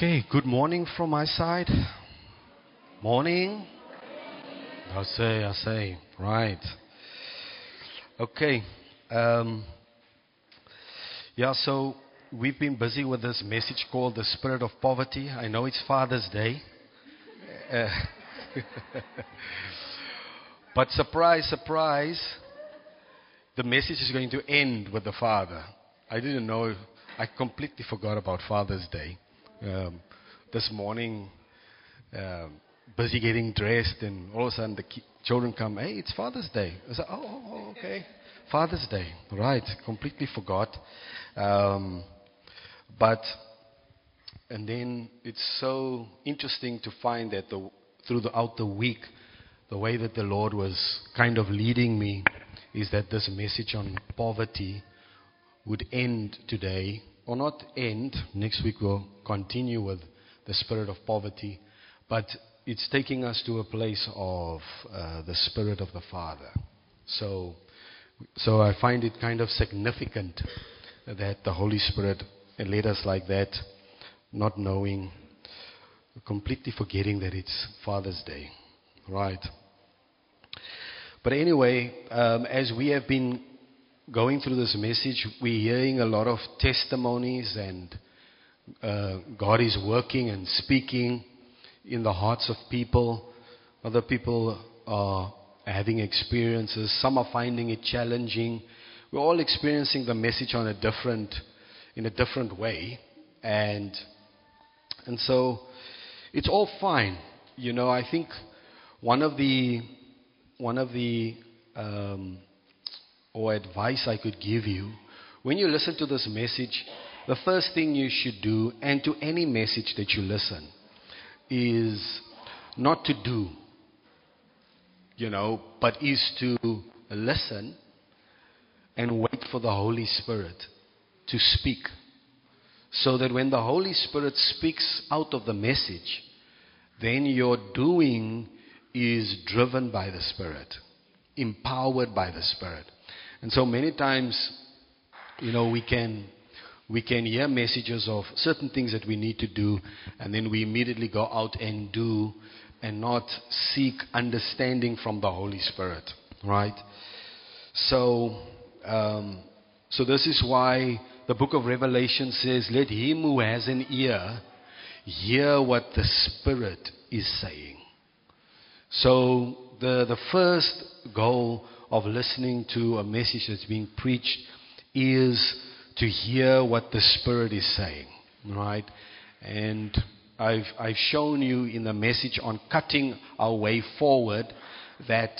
Okay, good morning from my side. Morning. I say, I say, right. Okay. Um, yeah, so we've been busy with this message called The Spirit of Poverty. I know it's Father's Day. Uh, but surprise, surprise, the message is going to end with the Father. I didn't know, I completely forgot about Father's Day. Um, this morning, um, busy getting dressed, and all of a sudden the ki- children come, hey, it's Father's Day. I said, oh, oh, oh, okay. Father's Day. Right. Completely forgot. Um, but, and then it's so interesting to find that the, throughout the week, the way that the Lord was kind of leading me is that this message on poverty would end today, or not end. Next week we'll continue with the spirit of poverty, but it's taking us to a place of uh, the spirit of the Father. So, so I find it kind of significant that the Holy Spirit led us like that, not knowing, completely forgetting that it's Father's Day, right? But anyway, um, as we have been going through this message, we're hearing a lot of testimonies, and uh, God is working and speaking in the hearts of people. Other people are having experiences. Some are finding it challenging. We're all experiencing the message on a different, in a different way, and and so it's all fine. You know, I think one of the one of the um, or advice I could give you when you listen to this message, the first thing you should do, and to any message that you listen, is not to do, you know, but is to listen and wait for the Holy Spirit to speak. So that when the Holy Spirit speaks out of the message, then your doing is driven by the Spirit, empowered by the Spirit. And so many times, you know, we can we can hear messages of certain things that we need to do, and then we immediately go out and do, and not seek understanding from the Holy Spirit, right? So, um, so this is why the book of Revelation says, "Let him who has an ear hear what the Spirit is saying." So the, the first goal of listening to a message that's being preached is to hear what the Spirit is saying, right? And I've, I've shown you in the message on cutting our way forward that,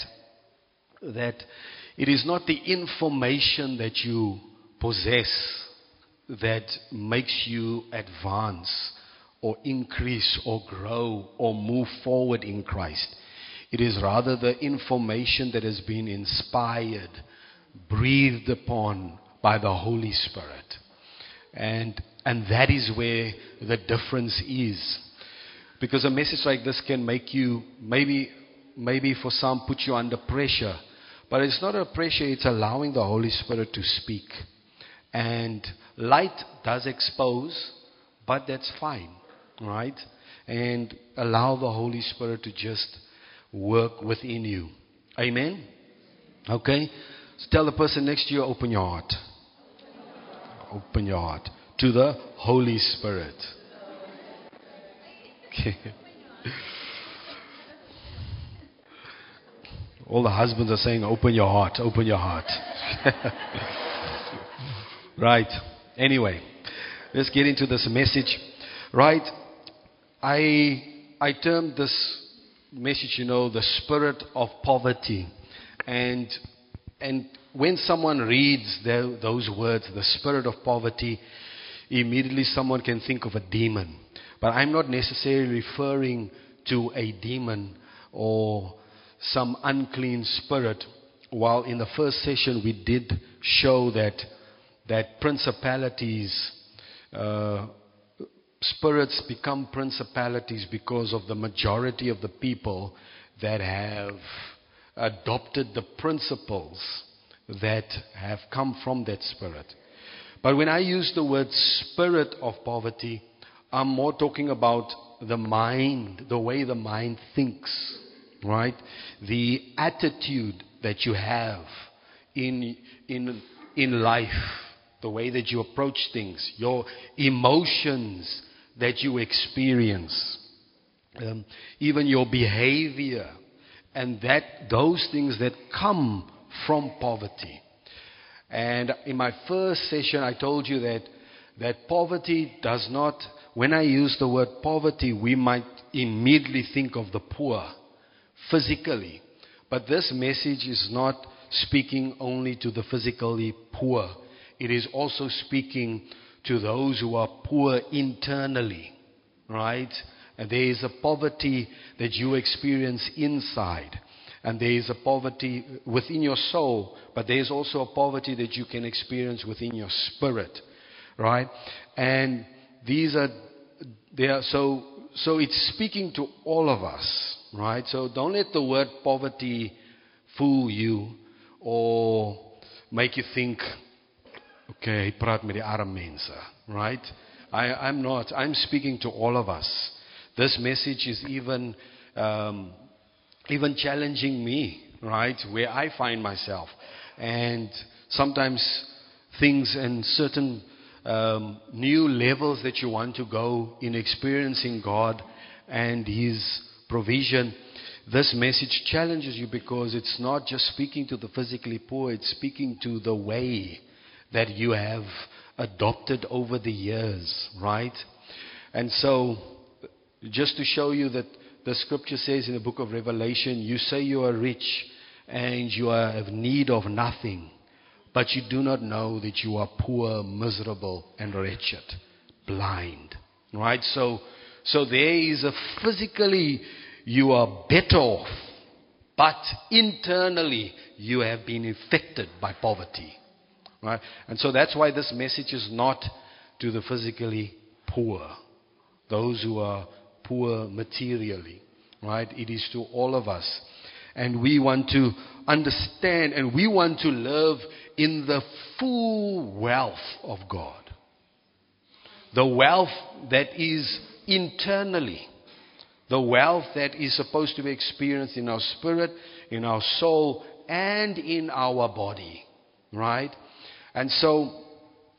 that it is not the information that you possess that makes you advance or increase or grow or move forward in Christ. It is rather the information that has been inspired, breathed upon by the Holy Spirit. And, and that is where the difference is. Because a message like this can make you, maybe, maybe for some, put you under pressure. But it's not a pressure, it's allowing the Holy Spirit to speak. And light does expose, but that's fine, right? And allow the Holy Spirit to just work within you. Amen? Okay? So tell the person next to you, open your heart. Open your heart to the Holy Spirit. Okay. All the husbands are saying, open your heart, open your heart. right. Anyway, let's get into this message. Right. I, I termed this message, you know, the spirit of poverty. And, and when someone reads the, those words, the spirit of poverty, immediately someone can think of a demon. But I'm not necessarily referring to a demon or some unclean spirit. While in the first session we did show that, that principalities, uh, spirits become principalities because of the majority of the people that have adopted the principles that have come from that spirit. But when I use the word spirit of poverty, I'm more talking about the mind, the way the mind thinks, right? The attitude that you have in, in, in life, the way that you approach things, your emotions that you experience, um, even your behavior, and that those things that come from poverty. And in my first session, I told you that that poverty does not. When I use the word poverty, we might immediately think of the poor physically, but this message is not speaking only to the physically poor. It is also speaking to those who are poor internally, right? And there is a poverty that you experience inside. And there is a poverty within your soul, but there is also a poverty that you can experience within your spirit, right? And these are, they are so, so it's speaking to all of us, right? So don't let the word poverty fool you or make you think, okay, praat met die arm mense, right? I, I'm not. I'm speaking to all of us. This message is even, um, even challenging me, right? Where I find myself. And sometimes things and certain um, new levels that you want to go in experiencing God and His provision. This message challenges you because it's not just speaking to the physically poor, it's speaking to the way that you have adopted over the years, right? And so, just to show you that the scripture says in the book of Revelation, you say you are rich and you are have need of nothing, but you do not know that you are poor, miserable, and wretched, blind. Right? So, so there is a physically you are better off, but internally you have been infected by poverty. Right? And so that's why this message is not to the physically poor, those who are poor materially. Right? It is to all of us. And we want to understand and we want to live in the full wealth of God. The wealth that is internally. The wealth that is supposed to be experienced in our spirit, in our soul, and in our body. Right? And so,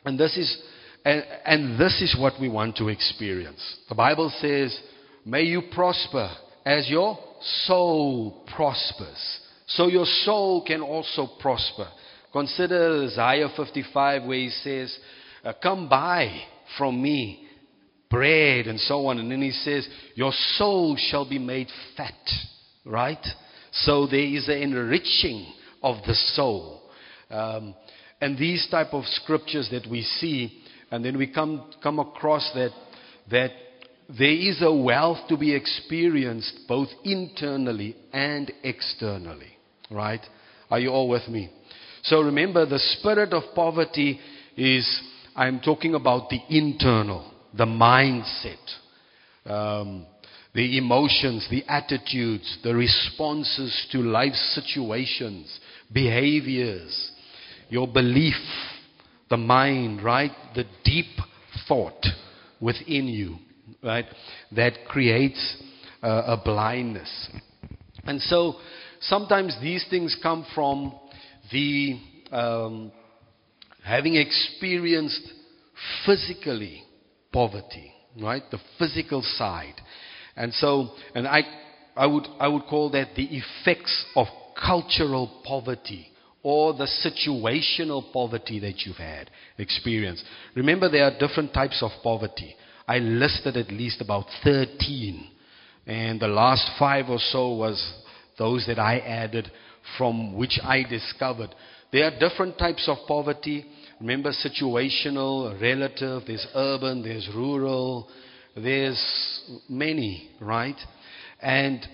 and this is, and, and this is what we want to experience. The Bible says, may you prosper as your soul prospers. So your soul can also prosper. Consider Isaiah 55 where he says, uh, come buy from me bread and so on. And then he says, your soul shall be made fat. Right? So there is an enriching of the soul. Um, and these type of scriptures that we see, and then we come, come across that, that there is a wealth to be experienced both internally and externally. Right? Are you all with me? So remember, the spirit of poverty is, I'm talking about the internal, the mindset, um, the emotions, the attitudes, the responses to life situations, behaviors, your belief, the mind, right? The deep thought within you, right? That creates uh, a blindness. And so sometimes these things come from the um, having experienced physically poverty, right? The physical side. And so, and I, I would, I would call that the effects of cultural poverty or the situational poverty that you've had experienced. Remember, there are different types of poverty. I listed at least about 13, and the last five or so was those that I added from which I discovered. There are different types of poverty. Remember, situational, relative, there's urban, there's rural, there's many, right? And,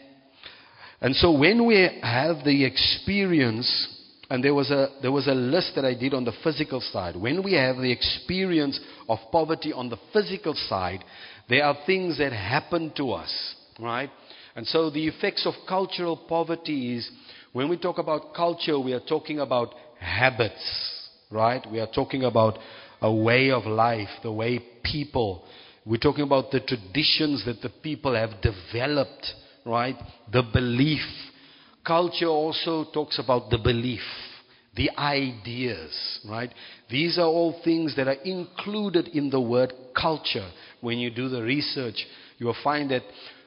and so when we have the experience and there was, a, there was a list that I did on the physical side. When we have the experience of poverty on the physical side, there are things that happen to us, right? And so the effects of cultural poverty is when we talk about culture, we are talking about habits, right? We are talking about a way of life, the way people We're talking about the traditions that the people have developed, right? The belief. Culture also talks about the belief, the ideas, right? These are all things that are included in the word culture. When you do the research, you will find that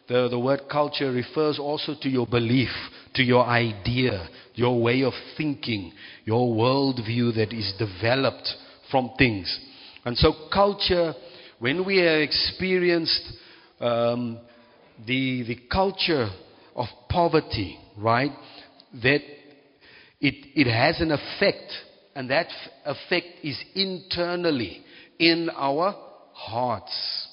the, the word culture refers also to your belief, to your idea, your way of thinking, your worldview that is developed from things. And so, culture, when we have experienced um, the, the culture of poverty, right, that it, it has an effect, and that effect is internally in our hearts.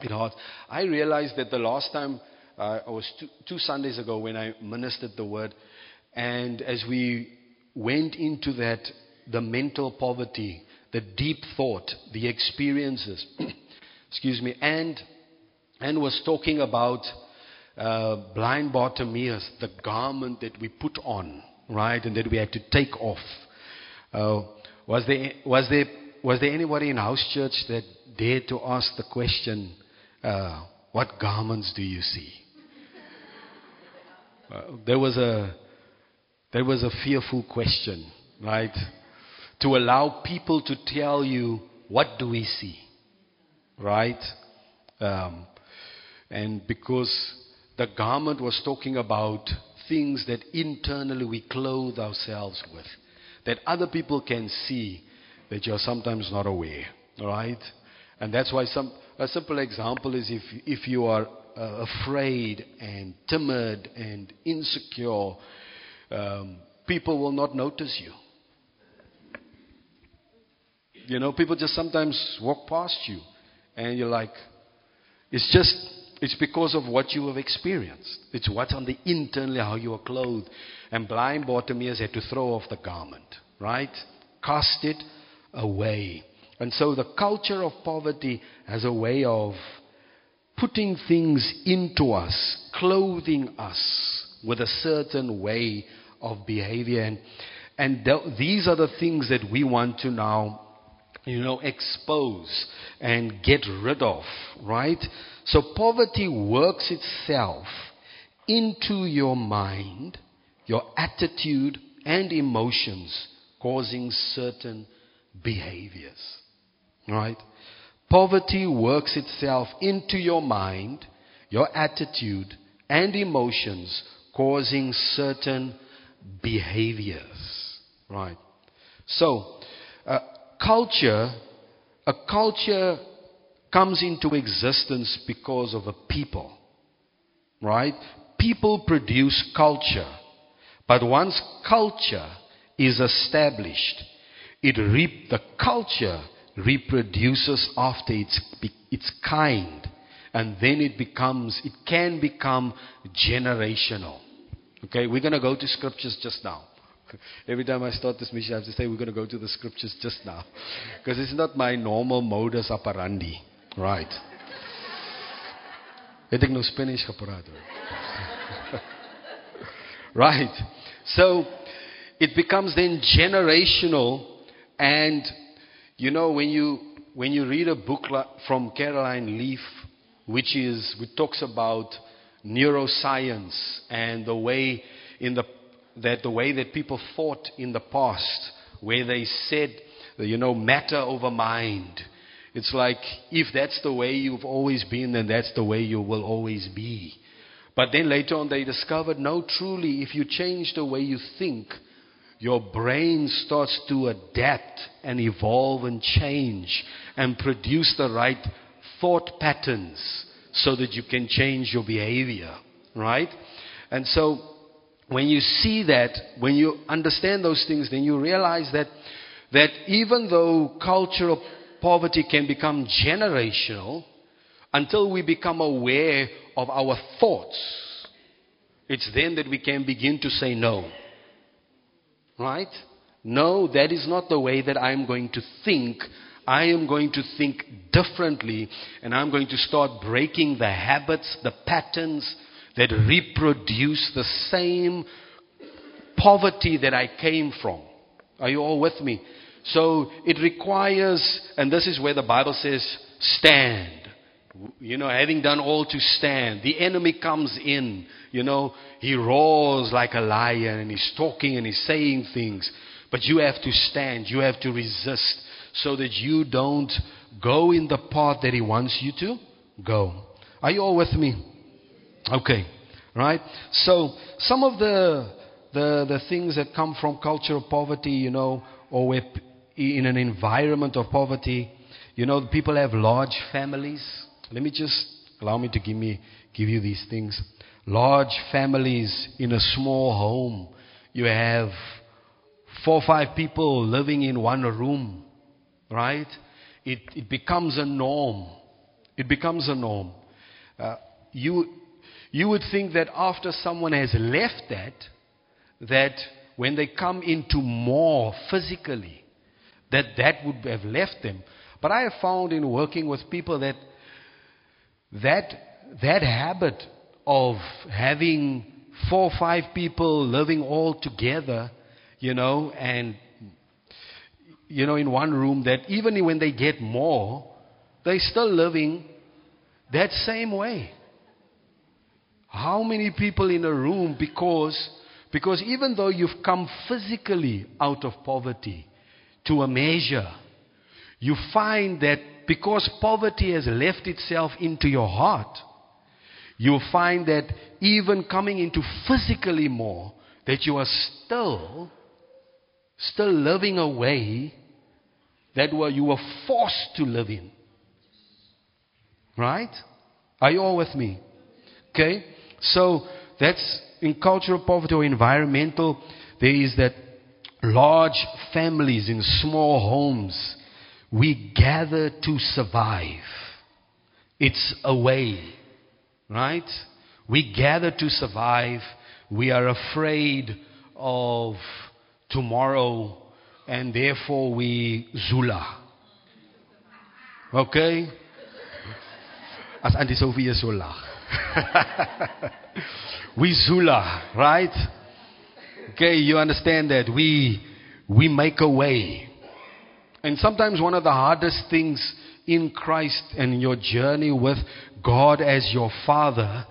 In hearts. I realized that the last time, uh, I was two, two Sundays ago when I ministered the word, and as we went into that, the mental poverty, the deep thought, the experiences, excuse me, and, and was talking about uh, blind Bartimaeus, the garment that we put on, right, and that we had to take off. Uh, was, there, was, there, was there anybody in house church that dared to ask the question, uh, What garments do you see? Uh, there was a there was a fearful question, right? To allow people to tell you, what do we see? Right? Um, and because the garment was talking about things that internally we clothe ourselves with, that other people can see, that you're sometimes not aware. Right? And that's why some, a simple example is if, if you are uh, afraid and timid and insecure, um, people will not notice you. You know, people just sometimes walk past you, and you're like, it's just, it's because of what you have experienced. It's what's on the internally, how you are clothed. And blind Bartimaeus had to throw off the garment, right? Cast it away. And so the culture of poverty has a way of putting things into us, clothing us with a certain way of behavior. And, and th- these are the things that we want to now, you know, expose and get rid of, right? So poverty works itself into your mind, your attitude, and emotions, causing certain behaviors, right? Poverty works itself into your mind, your attitude, and emotions, causing certain behaviors. Right. So, uh, culture, a culture comes into existence because of a people. Right? People produce culture. But once culture is established, it re- the culture reproduces after its, its kind. And then it becomes, it can become generational. Okay, we're going to go to scriptures just now. Every time I start this mission, I have to say we're going to go to the scriptures just now. Because it's not my normal modus operandi. Right. Het ek nou Spanish gepraat Right. So it becomes then generational and you know when you when you read a book from Caroline Leaf which is which talks about neuroscience and the way in the that the way that people thought in the past, where they said, you know, matter over mind. It's like if that's the way you've always been, then that's the way you will always be. But then later on, they discovered no, truly, if you change the way you think, your brain starts to adapt and evolve and change and produce the right thought patterns so that you can change your behavior, right? And so when you see that, when you understand those things, then you realize that, that even though cultural poverty can become generational, until we become aware of our thoughts, it's then that we can begin to say no. Right? No, that is not the way that I'm going to think I am going to think differently and I'm going to start breaking the habits, the patterns that reproduce the same poverty that I came from. Are you all with me? So it requires, and this is where the Bible says, stand. you know, having done all to stand, the enemy comes in, you know, he roars like a lion and he's talking and he's saying things. But you have to stand, you have to resist so that you don't go in the path that he wants you to go. Are you all with me? Okay, right? So, some of the, the, the things that come from cultural poverty, you know, or in an environment of poverty, you know, people have large families. Let me just allow me to give me give you these things. Large families in a small home. You have four or five people living in one room, right? It, it becomes a norm. It becomes a norm. Uh, you, you would think that after someone has left that, that when they come into more physically, that that would have left them. But I have found in working with people that that, that habit of having four or five people living all together, you know, and, you know, in one room, that even when they get more, they're still living that same way. How many people in a room because because even though you've come physically out of poverty to a measure, you find that because poverty has left itself into your heart, you find that even coming into physically more, that you are still, still living a way that where you were forced to live in. Right? Are you all with me? Okay? So that's in cultural poverty or environmental, there is that large families in small homes. We gather to survive. It's a way, right? We gather to survive. We are afraid of tomorrow, and therefore we zula. Okay? As Auntie Sophia so. we Zula, right? Okay, you understand that. We, we make a way. And sometimes one of the hardest things in Christ and your journey with God as your Father,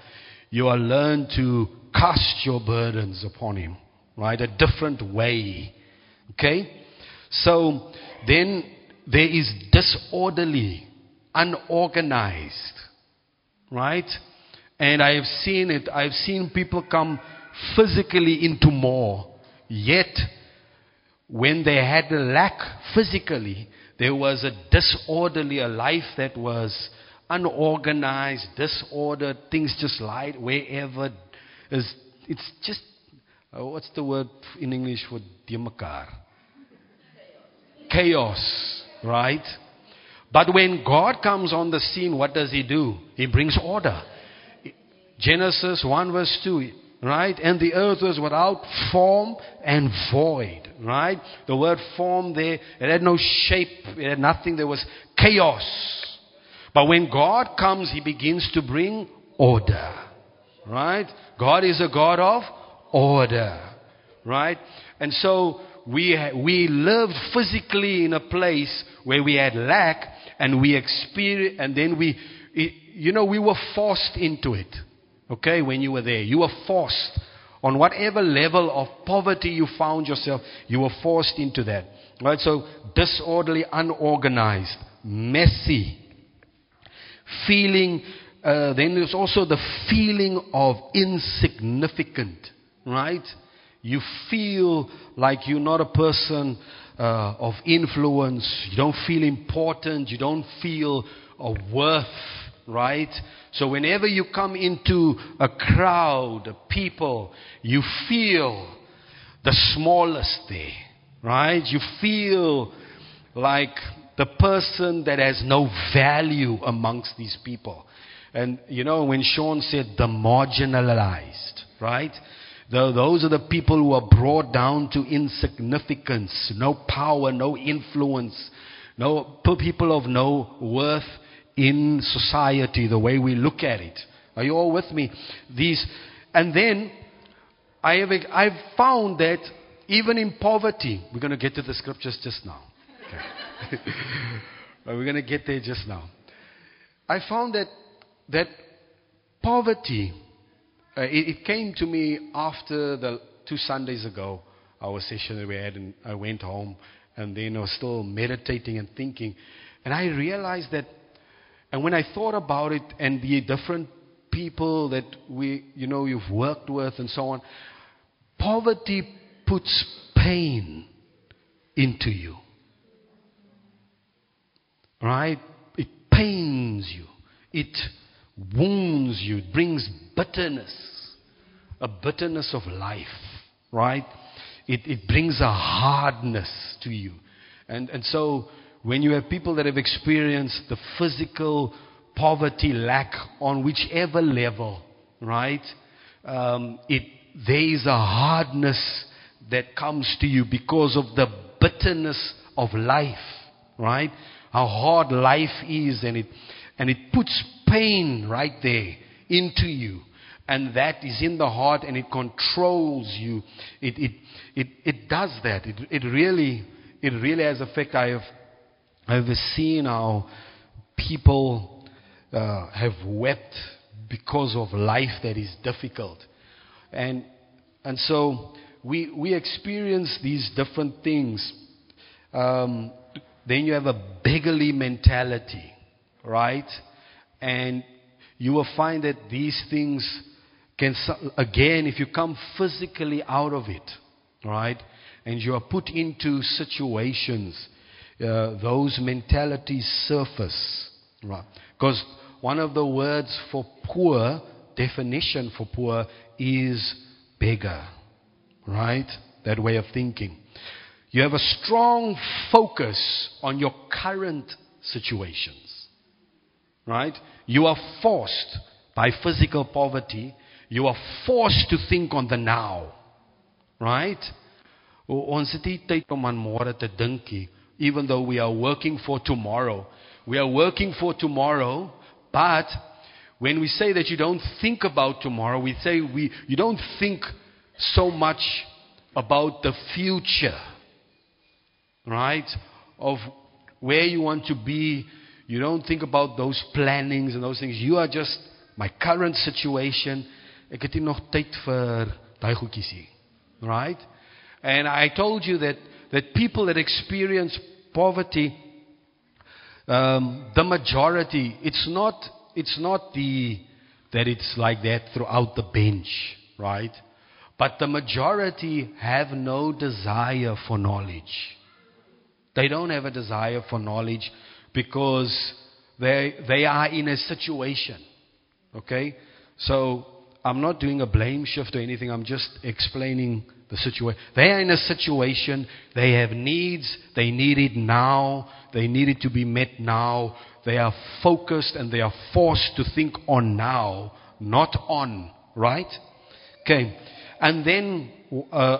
you are learn to cast your burdens upon Him, right? A different way. Okay? So then there is disorderly, unorganized, right? And I have seen it. I've seen people come physically into more. Yet, when they had a lack physically, there was a disorderly, a life that was unorganized, disordered, things just lied wherever. It's, it's just, uh, what's the word in English for deurmekaar? Chaos, right? But when God comes on the scene, what does He do? He brings order. Genesis 1 verse 2, right? And the earth was without form and void, right? The word form there, it had no shape, it had nothing, there was chaos. But when God comes, He begins to bring order, right? God is a God of order, right? And so we, we lived physically in a place where we had lack and we experienced, and then we, you know, we were forced into it. Okay, when you were there. You were forced. On whatever level of poverty you found yourself, you were forced into that. Right? So, disorderly, unorganized, messy. Feeling, uh, then there's also the feeling of insignificant. Right? You feel like you're not a person uh, of influence. You don't feel important. You don't feel a worth right? So whenever you come into a crowd of people, you feel the smallest there, right? You feel like the person that has no value amongst these people. And you know, when Sean said the marginalized, right? Those are the people who are brought down to insignificance, no power, no influence, no people of no worth in society, the way we look at it. Are you all with me? These, and then I have, I've found that even in poverty, we're going to get to the scriptures just now. Okay. we're going to get there just now. I found that, that poverty, uh, it, it, came to me after the two Sundays ago, our session that we had, and I went home, and then I was still meditating and thinking. And I realized that, and when I thought about it and the different people that we, you know, you've worked with and so on, poverty puts pain into you. Right? It pains you. It wounds you. It brings bitterness. A bitterness of life. Right? It, it brings a hardness to you. And, and so when you have people that have experienced the physical poverty, lack on whichever level, right? Um, it, there is a hardness that comes to you because of the bitterness of life, right? How hard life is, and it, and it puts pain right there into you. And that is in the heart and it controls you. It, it, it, it does that. It, it, really, it really has effect. I have, I have seen how people uh, have wept because of life that is difficult. And, and so we, we experience these different things. Um, then you have a beggarly mentality, right? And you will find that these things can, again, if you come physically out of it, right? And you are put into situations, uh, those mentalities surface, right? Because one of the words for poor, definition for poor, is beggar right? That way of thinking. You have a strong focus on your current situations, right? You are forced by physical poverty, you are forced to think on the now, right? Ons het nie tyd om aan môre te dink nie, even though we are working for tomorrow. We are working for tomorrow, but when we say that you don't think about tomorrow, we say we, you don't think so much about the future, right? Of where you want to be. You don't think about those plannings and those things. You are just my current situation. Ek het nog tyd vir daai goedjies. Right? And I told you that that people that experience poverty um, the majority it's not it's not the that it's like that throughout the bench, right? But the majority have no desire for knowledge. They don't have a desire for knowledge because they, they are in a situation. Okay? So I'm not doing a blame shift or anything. I'm just explaining the situation. They are in a situation. They have needs. They need it now. They need it to be met now. They are focused and they are forced to think on now, not on. Right? Okay. And then uh,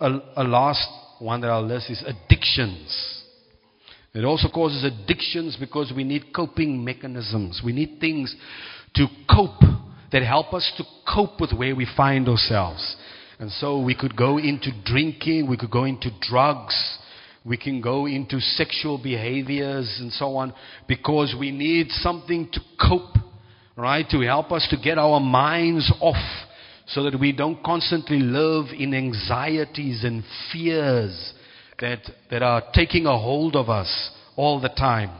a, a last one that I'll list is addictions. It also causes addictions because we need coping mechanisms. We need things to cope that help us to cope with where we find ourselves. And so we could go into drinking, we could go into drugs, we can go into sexual behaviors and so on because we need something to cope, right? To help us to get our minds off so that we don't constantly live in anxieties and fears that, that are taking a hold of us all the time.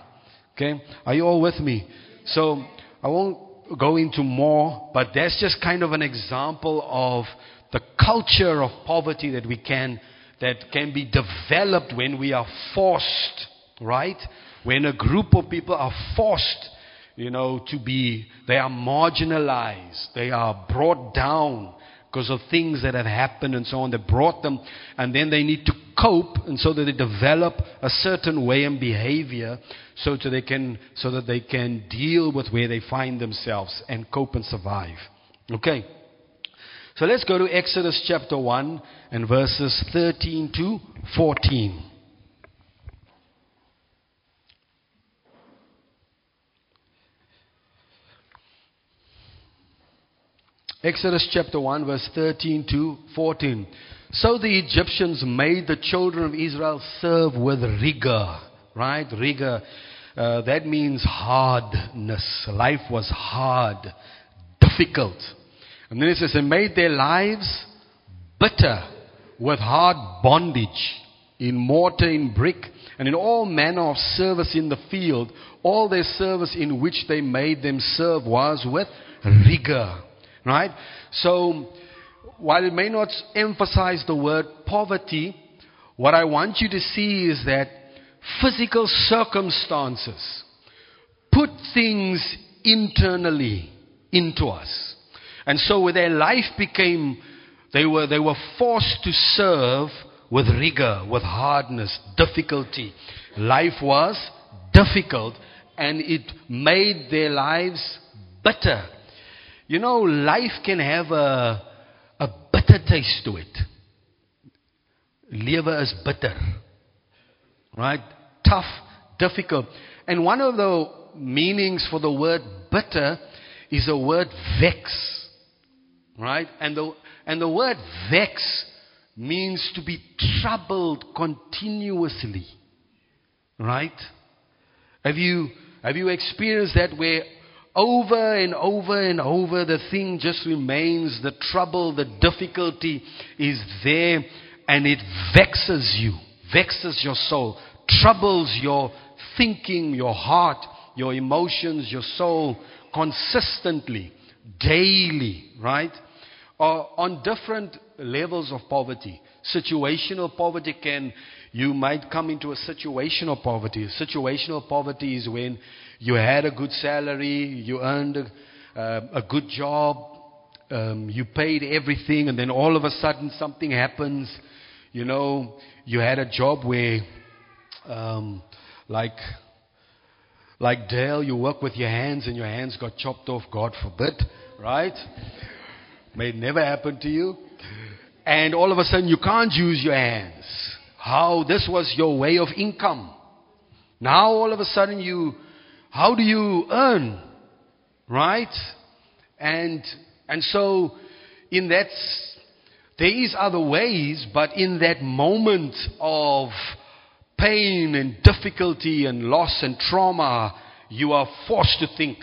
Okay? Are you all with me? So, I won't go into more, but that's just kind of an example of the culture of poverty that we can, that can be developed when we are forced, right? When a group of people are forced you know, to be, they are marginalized, they are brought down because of things that have happened and so on that brought them, and then they need to cope, and so that they develop a certain way and behavior so that they can, so that they can deal with where they find themselves and cope and survive. Okay. So let's go to Exodus chapter 1 and verses 13 to 14. Exodus chapter 1, verse 13 to 14. So the Egyptians made the children of Israel serve with rigor, right? Rigor. uh, that means hardness. Life was hard, difficult. And then it says, they made their lives bitter with hard bondage in mortar, in brick, and in all manner of service in the field. All their service in which they made them serve was with rigor. Right? So, while it may not emphasize the word poverty, what I want you to see is that physical circumstances put things internally into us. And so with their life became, they were, they were forced to serve with rigor, with hardness, difficulty. Life was difficult and it made their lives bitter. You know, life can have a, a bitter taste to it. Lewe is bitter. Right? Tough, difficult. And one of the meanings for the word bitter is the word vex. Right? And the, and the word vex means to be troubled continuously. Right? Have you, have you experienced that where over and over and over the thing just remains, the trouble, the difficulty is there and it vexes you, vexes your soul, troubles your thinking, your heart, your emotions, your soul consistently, daily, right? Or on different levels of poverty. Situational poverty can, you might come into a situational poverty. Situational poverty is when you had a good salary, you earned a, uh, a good job, um, you paid everything, and then all of a sudden something happens you know, you had a job where, um, like, like Dale, you work with your hands and your hands got chopped off, God forbid, right? May never happen to you. And all of a sudden you can't use your hands. How this was your way of income. Now all of a sudden you, how do you earn? Right? And, and so in that there is other ways, but in that moment of pain and difficulty and loss and trauma, you are forced to think.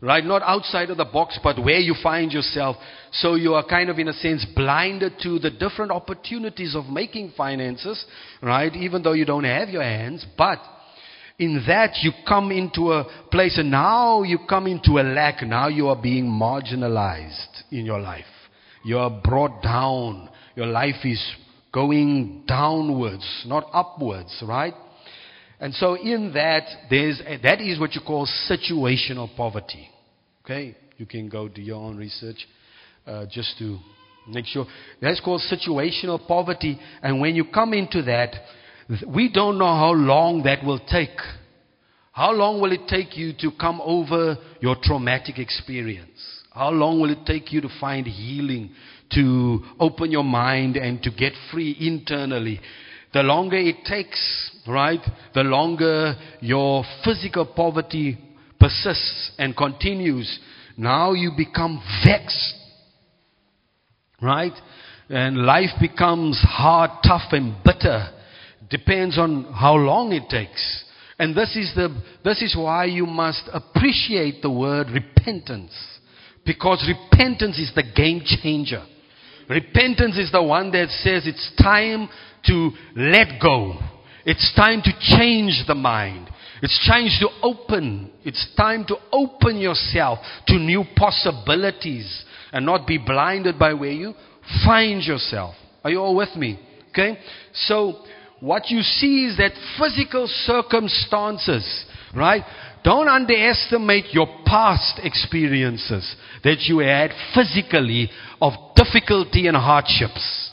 Right? Not outside of the box, but where you find yourself. So you are kind of, in a sense, blinded to the different opportunities of making finances, right? Even though you don't have your hands. But in that you come into a place and now you come into a lack. Now you are being marginalized in your life. You are brought down. Your life is going downwards, not upwards, right? And so in that, there's, a, that is what you call situational poverty. Okay? You can go do your own research uh, just to make sure. That's called situational poverty. And when you come into that, we don't know how long that will take. How long will it take you to come over your traumatic experience? How long will it take you to find healing, to open your mind and to get free internally? The longer it takes, right, the longer your physical poverty persists and continues. Now you become vexed, right? And life becomes hard, tough, and bitter. Depends on how long it takes. And this is, the, this is why you must appreciate the word repentance. Because repentance is the game changer. Repentance is the one that says it's time to let go. It's time to change the mind. It's time to open. It's time to open yourself to new possibilities and not be blinded by where you find yourself. Are you all with me? Okay? So, what you see is that physical circumstances, right? Don't underestimate your past experiences that you had physically of difficulty and hardships.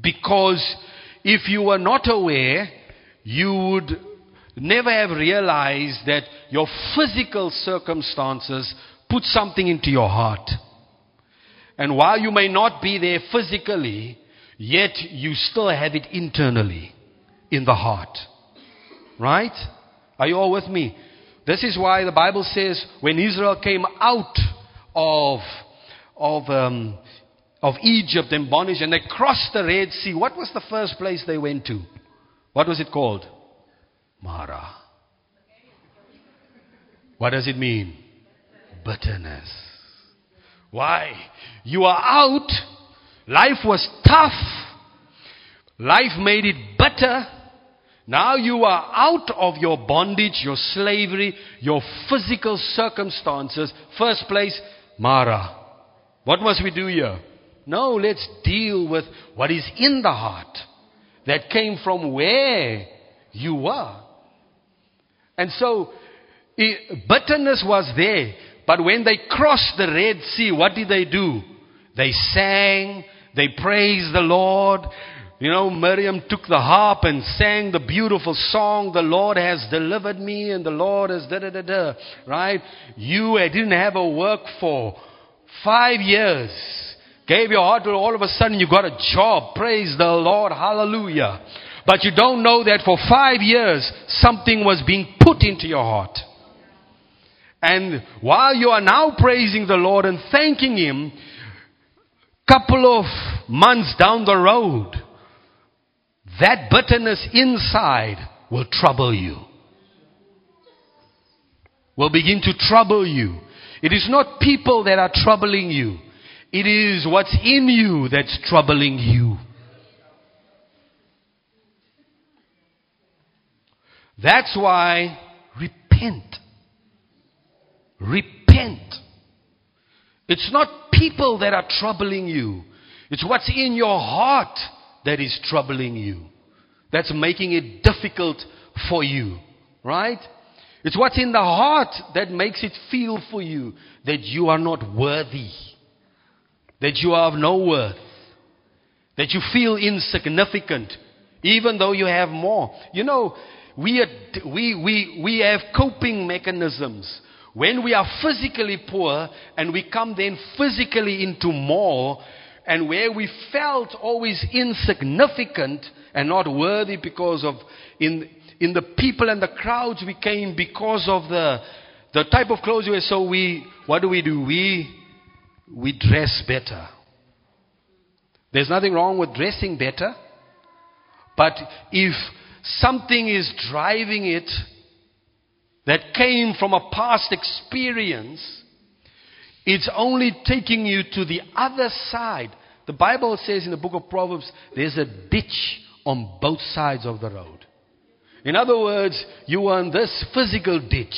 Because if you were not aware, you would never have realized that your physical circumstances put something into your heart. And while you may not be there physically, yet you still have it internally in the heart. Right? Are you all with me? This is why the Bible says when Israel came out of, of, um, of Egypt and bondage and they crossed the Red Sea, what was the first place they went to? What was it called? Mara. What does it mean? Bitterness. Why? You are out. Life was tough. Life made it bitter. Now you are out of your bondage, your slavery, your physical circumstances. First place, Mara. What must we do here? No, let's deal with what is in the heart that came from where you were. And so, bitterness was there. But when they crossed the Red Sea, what did they do? They sang, they praised the Lord. You know, Miriam took the harp and sang the beautiful song, The Lord has delivered me and the Lord has da da da da. Right? You eh, didn't have a work for five years. Gave your heart to all of a sudden you got a job. Praise the Lord. Hallelujah. But you don't know that for five years something was being put into your heart. And while you are now praising the Lord and thanking Him, couple of months down the road, that bitterness inside will trouble you. Will begin to trouble you. It is not people that are troubling you. It is what's in you that's troubling you. That's why repent. Repent. It's not people that are troubling you. It's what's in your heart that is troubling you. That's making it difficult for you. Right? It's what's in the heart that makes it feel for you that you are not worthy. That you are of no worth. That you feel insignificant. Even though you have more. You know, we, are, we, we, we have coping mechanisms. When we are physically poor and we come then physically into more, and where we felt always insignificant and not worthy because of in in the people and the crowds we came because of the the type of clothes we wear. So we what do we do? We we dress better. There's nothing wrong with dressing better. But if something is driving it that came from a past experience, it's only taking you to the other side. The Bible says in the book of Proverbs, there's a ditch on both sides of the road. In other words, you were in this physical ditch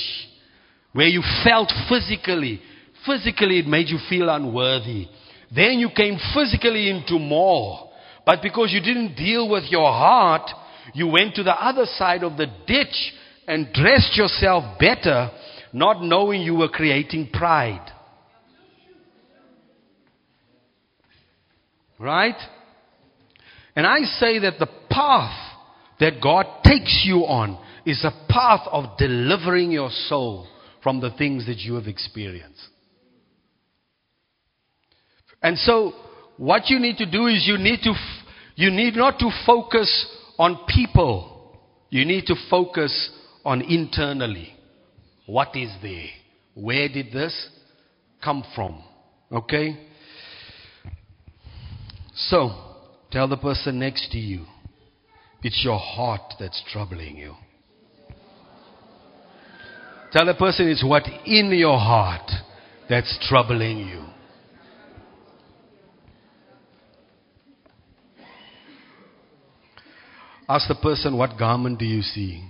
where you felt physically, physically it made you feel unworthy. Then you came physically into more. But because you didn't deal with your heart, you went to the other side of the ditch and dressed yourself better, not knowing you were creating pride. Right? And I say that the path that God takes you on is a path of delivering your soul from the things that you have experienced. And so, what you need to do is you need to, you need not to focus on people. You need to focus on internally. What is there? Where did this come from? Okay? So, tell the person next to you, it's your heart that's troubling you. Tell the person it's what in your heart that's troubling you. Ask the person, what garment do you see?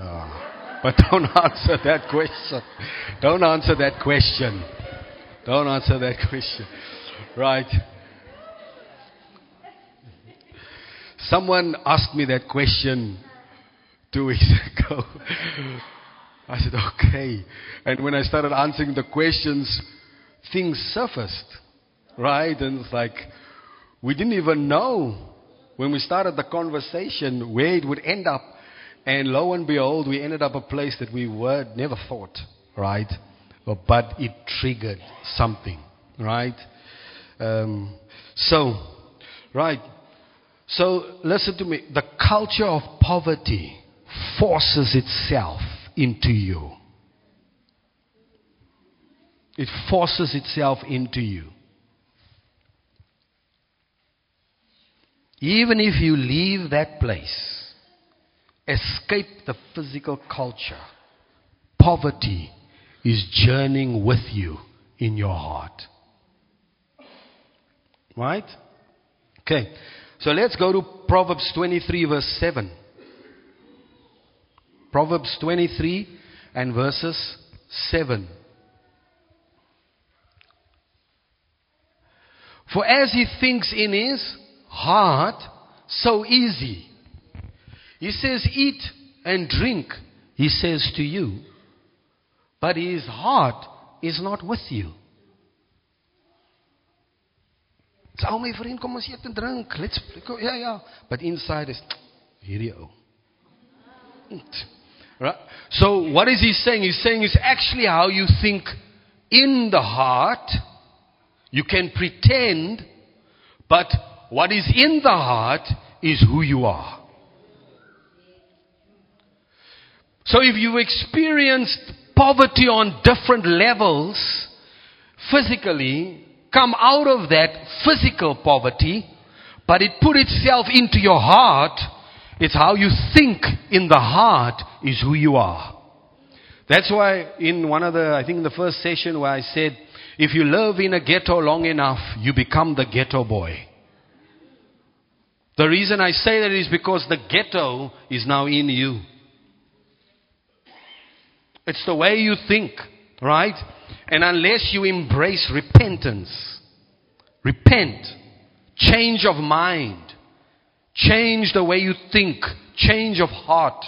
Oh. But don't answer that question. Don't answer that question. Don't answer that question. Right. Someone asked me that question two weeks ago. I said, okay. And when I started answering the questions, things surfaced. Right? And it's like, we didn't even know when we started the conversation where it would end up. And lo and behold, we ended up a place that we were never thought. Right? But it triggered something. Right? Um, so, right. So listen to me. The culture of poverty forces itself into you. It forces itself into you. Even if you leave that place, escape the physical culture, poverty is journeying with you in your heart. Right? Okay. So let's go to Proverbs 23, verse 7. Proverbs 23 and verses 7. For as he thinks in his heart, so easy. He says, Eat and drink, he says to you, but his heart is not with you. Al my vriend kom ons eet en drink. Let's go. Ja ja, but inside is hierdie ou. Right? So what is he saying? He's saying it's actually how you think in the heart. You can pretend, but what is in the heart is who you are. So if you experienced poverty on different levels, physically, come out of that physical poverty, but it put itself into your heart, it's how you think in the heart is who you are. That's why in one of the, I think in the first session where I said, if you live in a ghetto long enough, you become the ghetto boy. The reason I say that is because the ghetto is now in you. It's the way you think, right? And unless you embrace repentance, repent, change of mind, change the way you think, change of heart,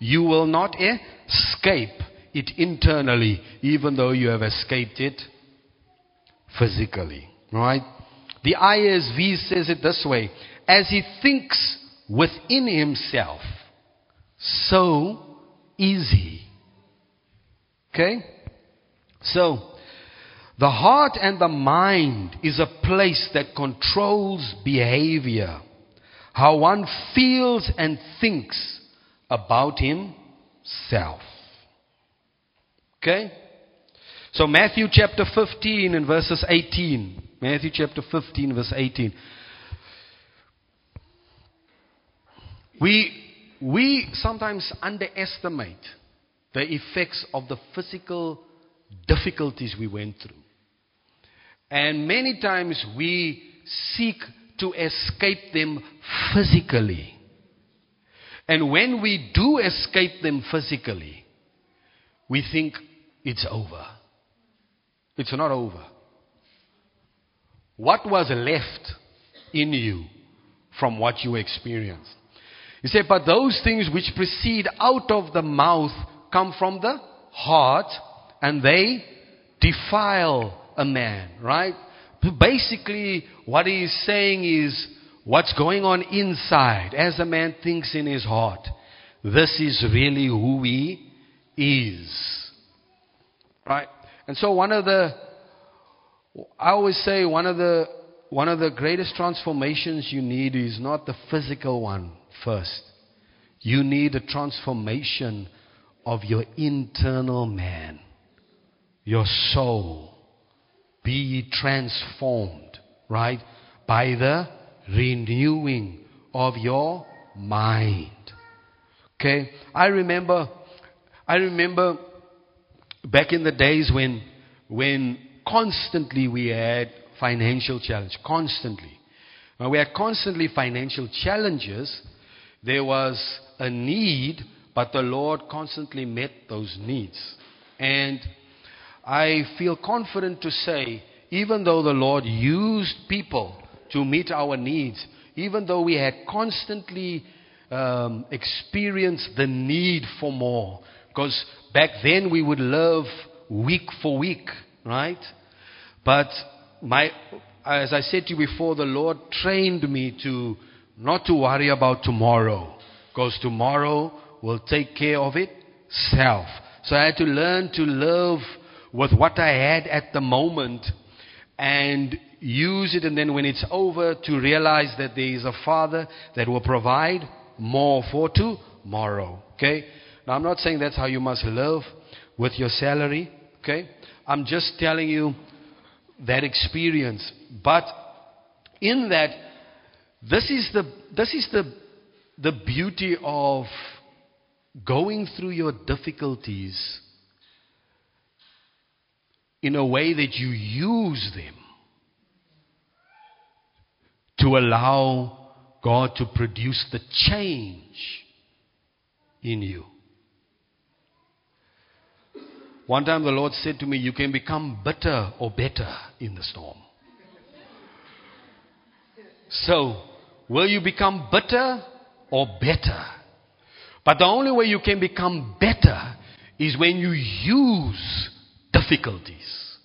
you will not escape it internally, even though you have escaped it physically. Right? The ISV says it this way as he thinks within himself, so is he. Okay? So, the heart and the mind is a place that controls behavior. How one feels and thinks about himself. Okay? So, Matthew chapter 15 and verses 18. Matthew chapter 15, verse 18. We, we sometimes underestimate the effects of the physical difficulties we went through. And many times we seek to escape them physically. And when we do escape them physically, we think it's over. It's not over. What was left in you from what you experienced? He said, But those things which proceed out of the mouth come from the heart and they defile a man, right? Basically, what he is saying is what's going on inside as a man thinks in his heart. This is really who he is. Right? And so one of the I always say one of the one of the greatest transformations you need is not the physical one first. You need a transformation of your internal man, your soul. Be transformed, right? By the renewing of your mind. Okay? I remember, I remember back in the days when, when constantly we had financial challenge, constantly. When we had constantly financial challenges, there was a need but the Lord constantly met those needs. And I feel confident to say, even though the Lord used people to meet our needs, even though we had constantly um, experienced the need for more, because back then we would live week for week, right? But my, as I said to you before, the Lord trained me to not to worry about tomorrow, because tomorrow will take care of itself. So I had to learn to live with what I had at the moment and use it, and then when it's over, to realize that there is a Father that will provide more for tomorrow. Okay? Now, I'm not saying that's how you must live with your salary. Okay? I'm just telling you that experience. But in that, this is the, this is the, the beauty of going through your difficulties, in a way that you use them to allow God to produce the change in you. One time the Lord said to me, You can become bitter or better in the storm. So, will you become bitter or better? But the only way you can become better is when you use difficulties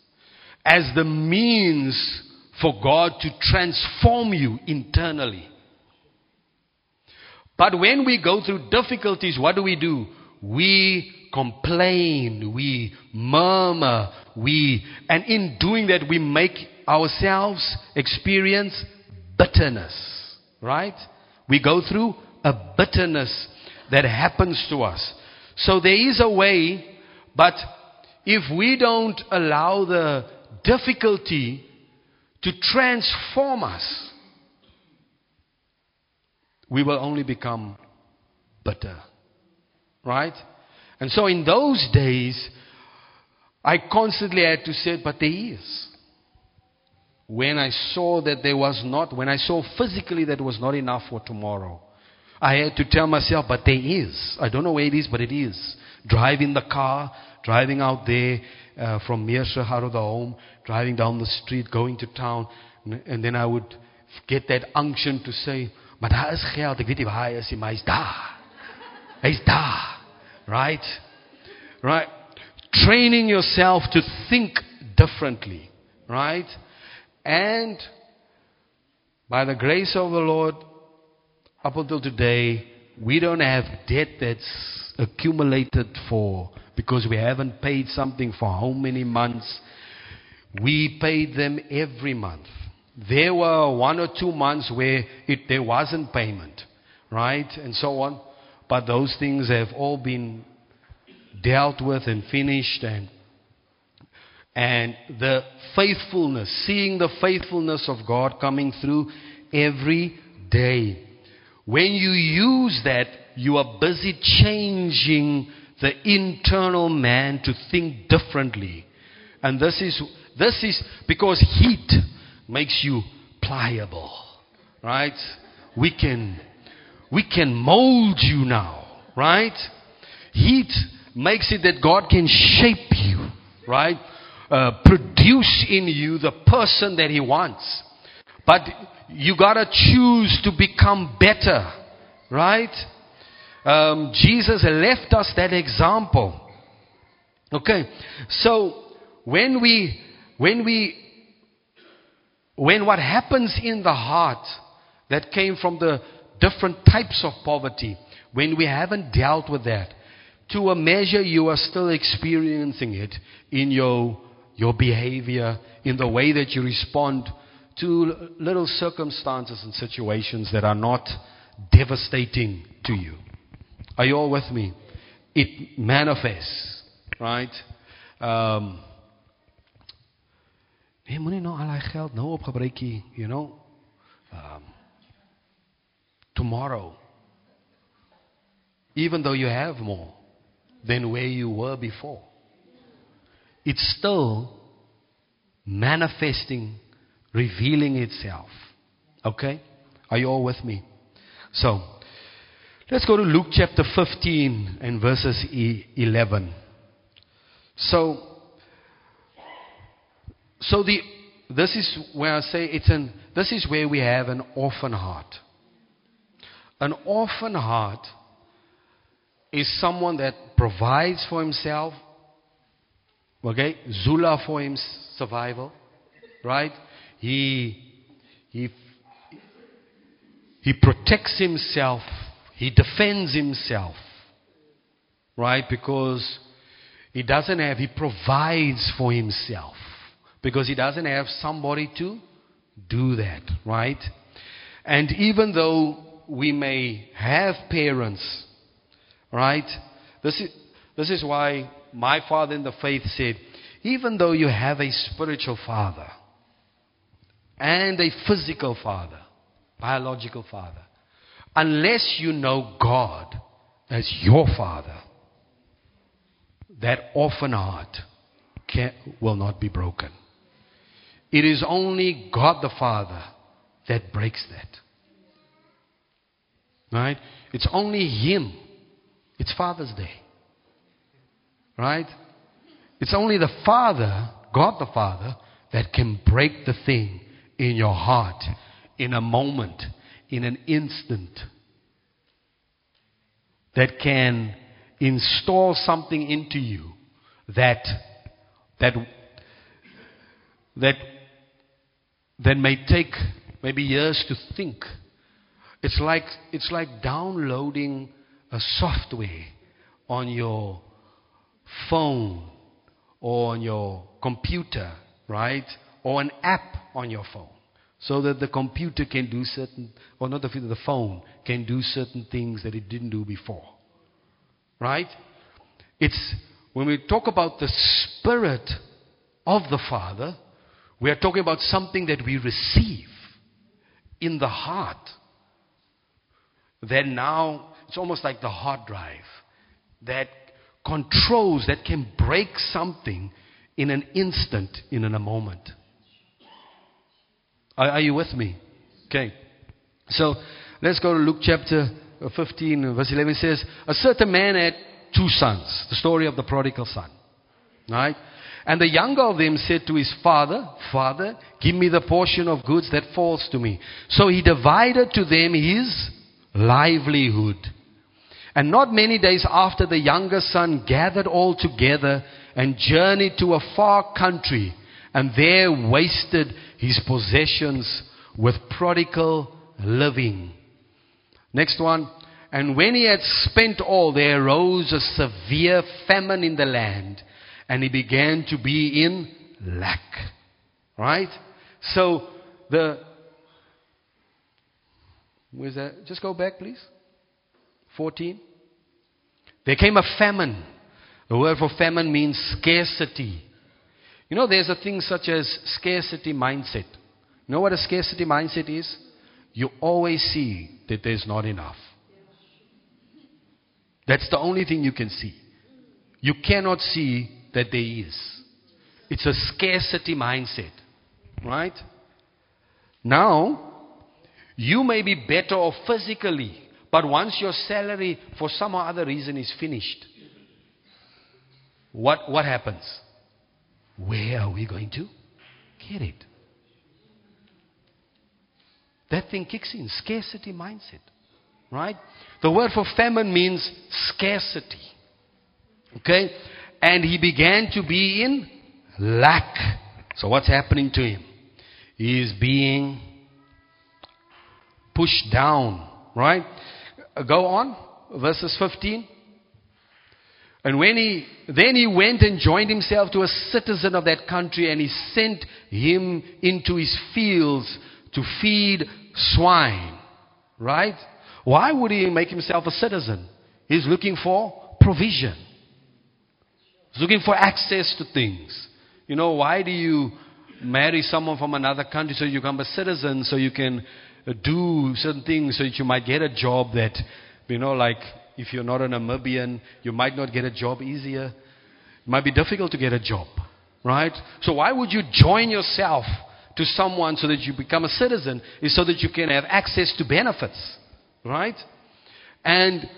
as the means for God to transform you internally. But when we go through difficulties, what do we do? We complain, we murmur, we, and in doing that, we make ourselves experience bitterness, right? We go through a bitterness that happens to us. So there is a way, but if we don't allow the difficulty to transform us, we will only become bitter. Right? And so in those days, I constantly had to say, but there is. When I saw that there was not, when I saw physically that was not enough for tomorrow, I had to tell myself, but there is. I don't know where it is, but it is. Driving the car, driving out there uh, from Meerse out the home, driving down the street, going to town, and then I would get that unction to say, maar daar is geld, ek weet nie waar hy is maar hy's daar. Hy's daar. Right? Right? Training yourself to think differently. Right? And by the grace of the Lord, up until today, we don't have debt that's accumulated for because we haven't paid something for how many months. We paid them every month. There were one or two months where it, there wasn't payment, right? And so on. But those things have all been dealt with and finished and and the faithfulness, seeing the faithfulness of God coming through every day. When you use that, you are busy changing the internal man to think differently. And this is, this is because heat makes you pliable. Right? We can, we can mold you now. Right? Heat makes it that God can shape you. Right? Uh, produce in you the person that He wants. But you gotta choose to become better. Right? Um, Jesus left us that example. Okay, so when we, when we, when what happens in the heart that came from the different types of poverty, when we haven't dealt with that, to a measure you are still experiencing it in your, your behavior, in the way that you respond to little circumstances and situations that are not devastating to you. Are you all with me? It manifests, right? Um, nee, moenie nou al daai geld nou opgebruik nie, you know. Um, tomorrow, even though you have more than where you were before, it's still manifesting, revealing itself. Okay? Are you all with me? So, Let's go to Luke chapter 15 and verses 11. So, so the, this is where I say it's an, this is where we have an orphan heart. An orphan heart is someone that provides for himself, okay, Zula for his survival, right? He, he, he protects himself he defends himself. Right? Because he doesn't have, he provides for himself. Because he doesn't have somebody to do that. Right? And even though we may have parents, right? This is, this is why my father in the faith said, even though you have a spiritual father and a physical father, biological father, Unless you know God as your Father, that orphan heart can, will not be broken. It is only God the Father that breaks that. Right? It's only Him. It's Father's Day. Right? It's only the Father, God the Father, that can break the thing in your heart in a moment, in an instant. That can install something into you that that that that may take maybe years to think. It's like it's like downloading a software on your phone or on your computer, right? Or an app on your phone. So that the computer can do certain, or not the the phone can do certain things that it didn't do before. Right? It's, when we talk about the Spirit of the Father, we are talking about something that we receive in the heart. Then now, it's almost like the hard drive that controls, that can break something in an instant, in a moment. Are, are you with me? Okay. So let's go to Luke chapter uh, 15, verse 11 says, A certain man had two sons, the story of the prodigal son. Right? And the younger of them said to his father, Father, give me the portion of goods that falls to me. So he divided to them his livelihood. And not many days after, the younger son gathered all together and journeyed to a far country, and there wasted his possessions with prodigal living. Next one. And when he had spent all, there arose a severe famine in the land, and he began to be in lack. Right? So, the. Where's that? Just go back, please. 14. There came a famine. The word for famine means scarcity. You know, there's a thing such as scarcity mindset. You know what a scarcity mindset is? You always see that there's not enough. That's the only thing you can see. You cannot see that there is. It's a scarcity mindset. Right? Now, you may be better off physically but once your salary, for some other reason, is finished, what, what happens? Where are we going to get it? That thing kicks in scarcity mindset. Right? The word for famine means scarcity. Okay? And he began to be in lack. So what's happening to him? He is being pushed down. Right? Go on, verses 15. And when he, then he went and joined himself to a citizen of that country, and he sent him into his fields to feed swine. Right? Why would he make himself a citizen? He's looking for provision. He's looking for access to things. You know, why do you marry someone from another country so you become a citizen so you can do certain things so that you might get a job that, you know, like if you're not a Namibian, you might not get a job easier. It might be difficult to get a job, right? So why would you join yourself to someone so that you become a citizen? Is so that you can have access to benefits, right? And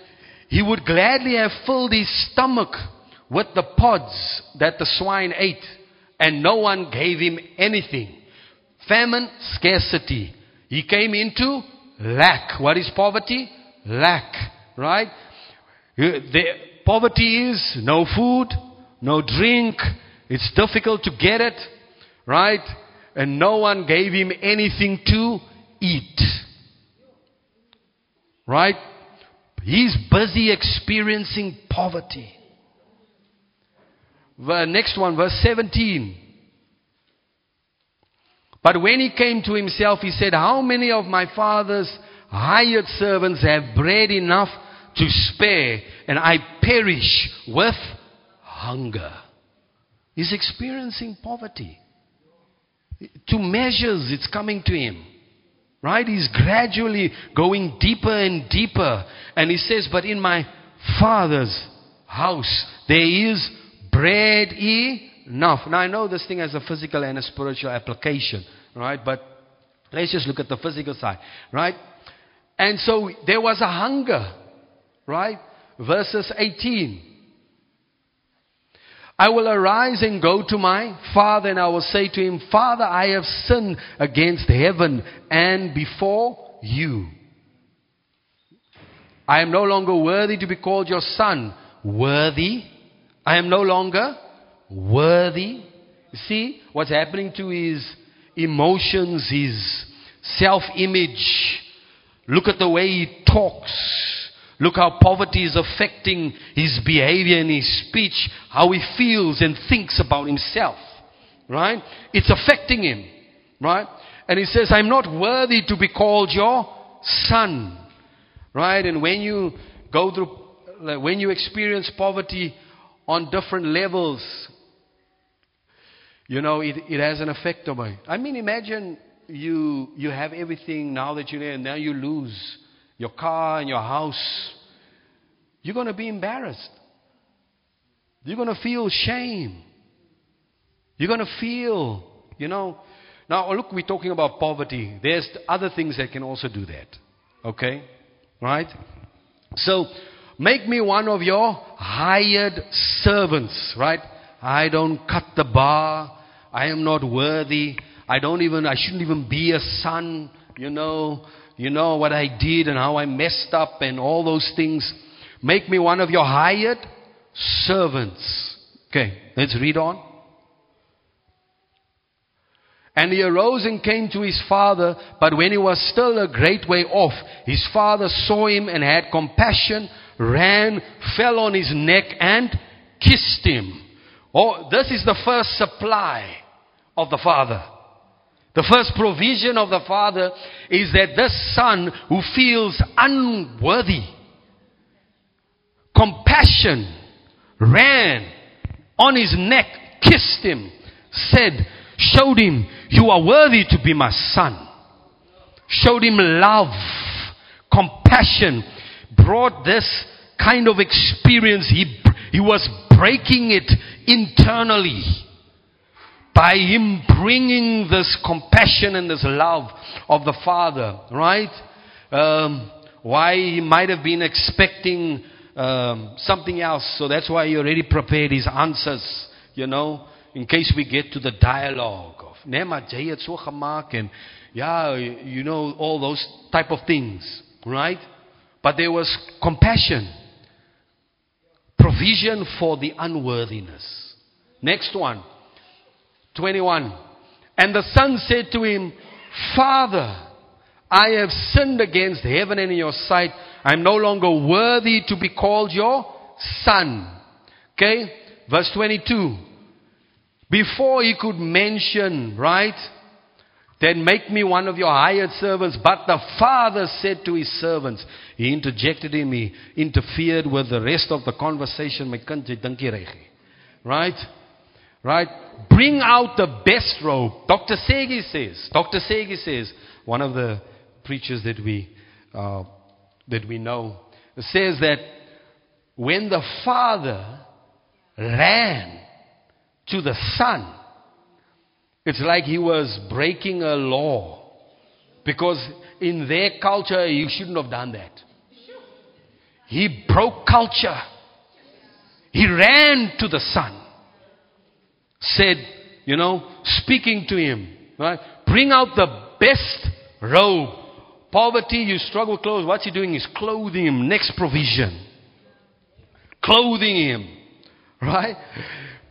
he would gladly have filled his stomach with the pods that the swine ate, and no one gave him anything. Famine, scarcity. He came into lack. What is poverty? Lack. Right? The poverty is no food, no drink. It's difficult to get it. Right? And no one gave him anything to eat. Right? He's busy experiencing poverty. The next one, verse 17. But when he came to himself, he said, How many of my father's hired servants have bread enough to spare, and I perish with hunger? He's experiencing poverty. To measures, it's coming to him. Right? He's gradually going deeper and deeper. And he says, But in my father's house, there is bread enough. Now I know this thing has a physical and a spiritual application, right? But let's just look at the physical side, right? And so there was a hunger, right? Verses 18. I will arise and go to my father, and I will say to him, Father, I have sinned against heaven and before you. I am no longer worthy to be called your son. Worthy? I am no longer worthy. See what's happening to his emotions, his self image. Look at the way he talks. Look how poverty is affecting his behavior and his speech, how he feels and thinks about himself. Right? It's affecting him. Right? And he says, I'm not worthy to be called your son. Right? And when you go through, when you experience poverty on different levels, you know, it, it has an effect on me. I mean, imagine you, you have everything now that you're there, and now you lose your car and your house. You're going to be embarrassed. You're going to feel shame. You're going to feel, you know. Now, look, we're talking about poverty. There's other things that can also do that. Okay? Right? So, make me one of your hired servants, right? I don't cut the bar. I am not worthy. I don't even, I shouldn't even be a son. You know, you know what I did and how I messed up and all those things. Make me one of your hired servants. Okay, let's read on. And he arose and came to his father, but when he was still a great way off, his father saw him and had compassion, ran, fell on his neck, and kissed him. Oh, this is the first supply of the father. The first provision of the father is that this son who feels unworthy, compassion, ran on his neck, kissed him, said, showed him, You are worthy to be my son. Showed him love, compassion, brought this kind of experience. He, he was breaking it internally by him bringing this compassion and this love of the Father, right? Um, why he might have been expecting um, something else, so that's why he already prepared his answers, you know, in case we get to the dialogue of Nema so gemaak and yeah, you know all those type of things, right? But there was compassion, provision for the unworthiness. Next one. 21. And the son said to him, Father, I have sinned against heaven and in your sight. I'm no longer worthy to be called your son. Okay? Verse 22. Before he could mention, right? Then make me one of your hired servants. But the father said to his servants, he interjected him, he interfered with the rest of the conversation. Right? Right? Bring out the best robe. Dr. Segi says, Dr. Segi says, one of the preachers that we, uh, that we know, says that when the father ran to the son, it's like he was breaking a law. Because in their culture, you shouldn't have done that. He broke culture. He ran to the son said, you know, speaking to him, right? Bring out the best robe. Poverty, you struggle clothes. What's he doing? He's clothing him. Next provision. Clothing him. Right?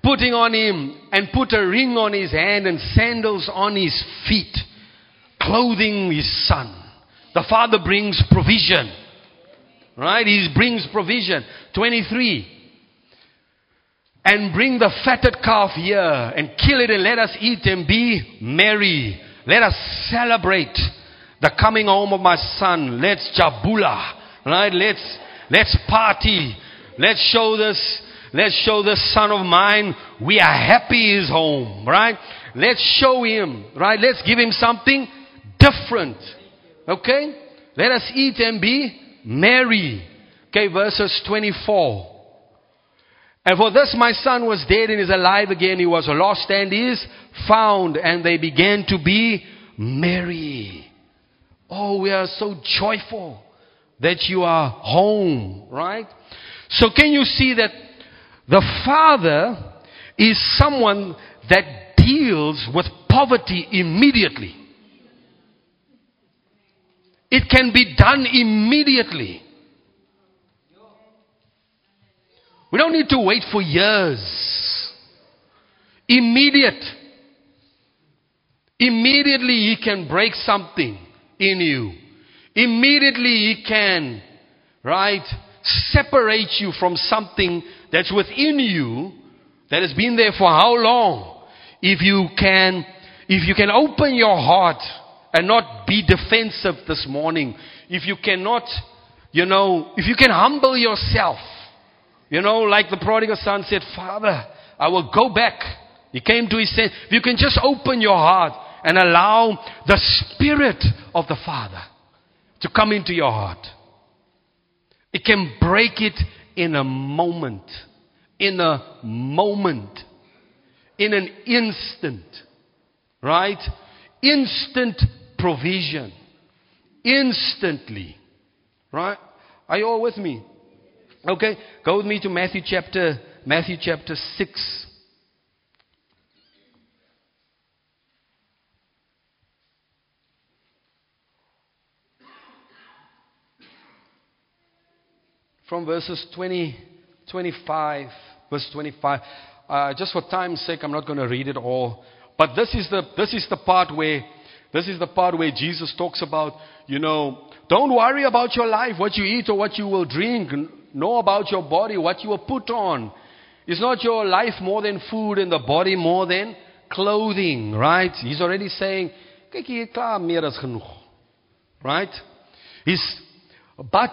Putting on him and put a ring on his hand and sandals on his feet. Clothing his son. The father brings provision. Right? He brings provision. 23 and bring the fatted calf here and kill it and let us eat and be merry. Let us celebrate the coming home of my son. Let's jabula, right? Let's, let's party. Let's show this, let's show this son of mine we are happy he's home, right? Let's show him, right? Let's give him something different. Okay? Let us eat and be merry. Okay, verses 24. And for this my son was dead and is alive again. He was lost and is found. And they began to be merry. Oh, we are so joyful that you are home, right? So can you see that the father is someone that deals with poverty immediately. It can be done immediately. We don't need to wait for years. Immediate. Immediately he can break something in you. Immediately he can, right, separate you from something that's within you that has been there for how long? If you can, if you can open your heart and not be defensive this morning, if you cannot, you know, if you can humble yourself, you know, like the prodigal son said, Father, I will go back. He came to his sense. If you can just open your heart and allow the Spirit of the Father to come into your heart, it can break it in a moment. In a moment. In an instant. Right? Instant provision. Instantly. Right? Are you all with me? Okay, go with me to Matthew chapter Matthew chapter 6. From verses 20, 25, verse 25. Uh, just for time's sake, I'm not going to read it all. But this is the this is the part where this is the part where Jesus talks about, you know, don't worry about your life, what you eat or what you will drink. Know about your body, what you will put on. Is not your life more than food and the body more than clothing, right? He's already saying, Right? He's, but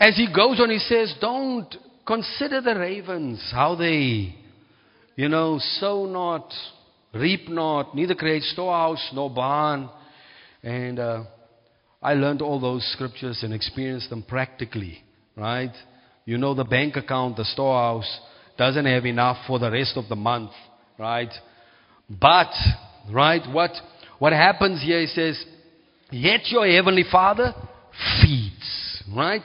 as he goes on, he says, don't consider the ravens, how they, you know, sow not, reap not, neither create storehouse nor barn. And uh, I learned all those scriptures and experienced them practically, right? You know, the bank account, the storehouse, doesn't have enough for the rest of the month, right? But, right, what, what happens here, he says, yet your heavenly Father feeds, right?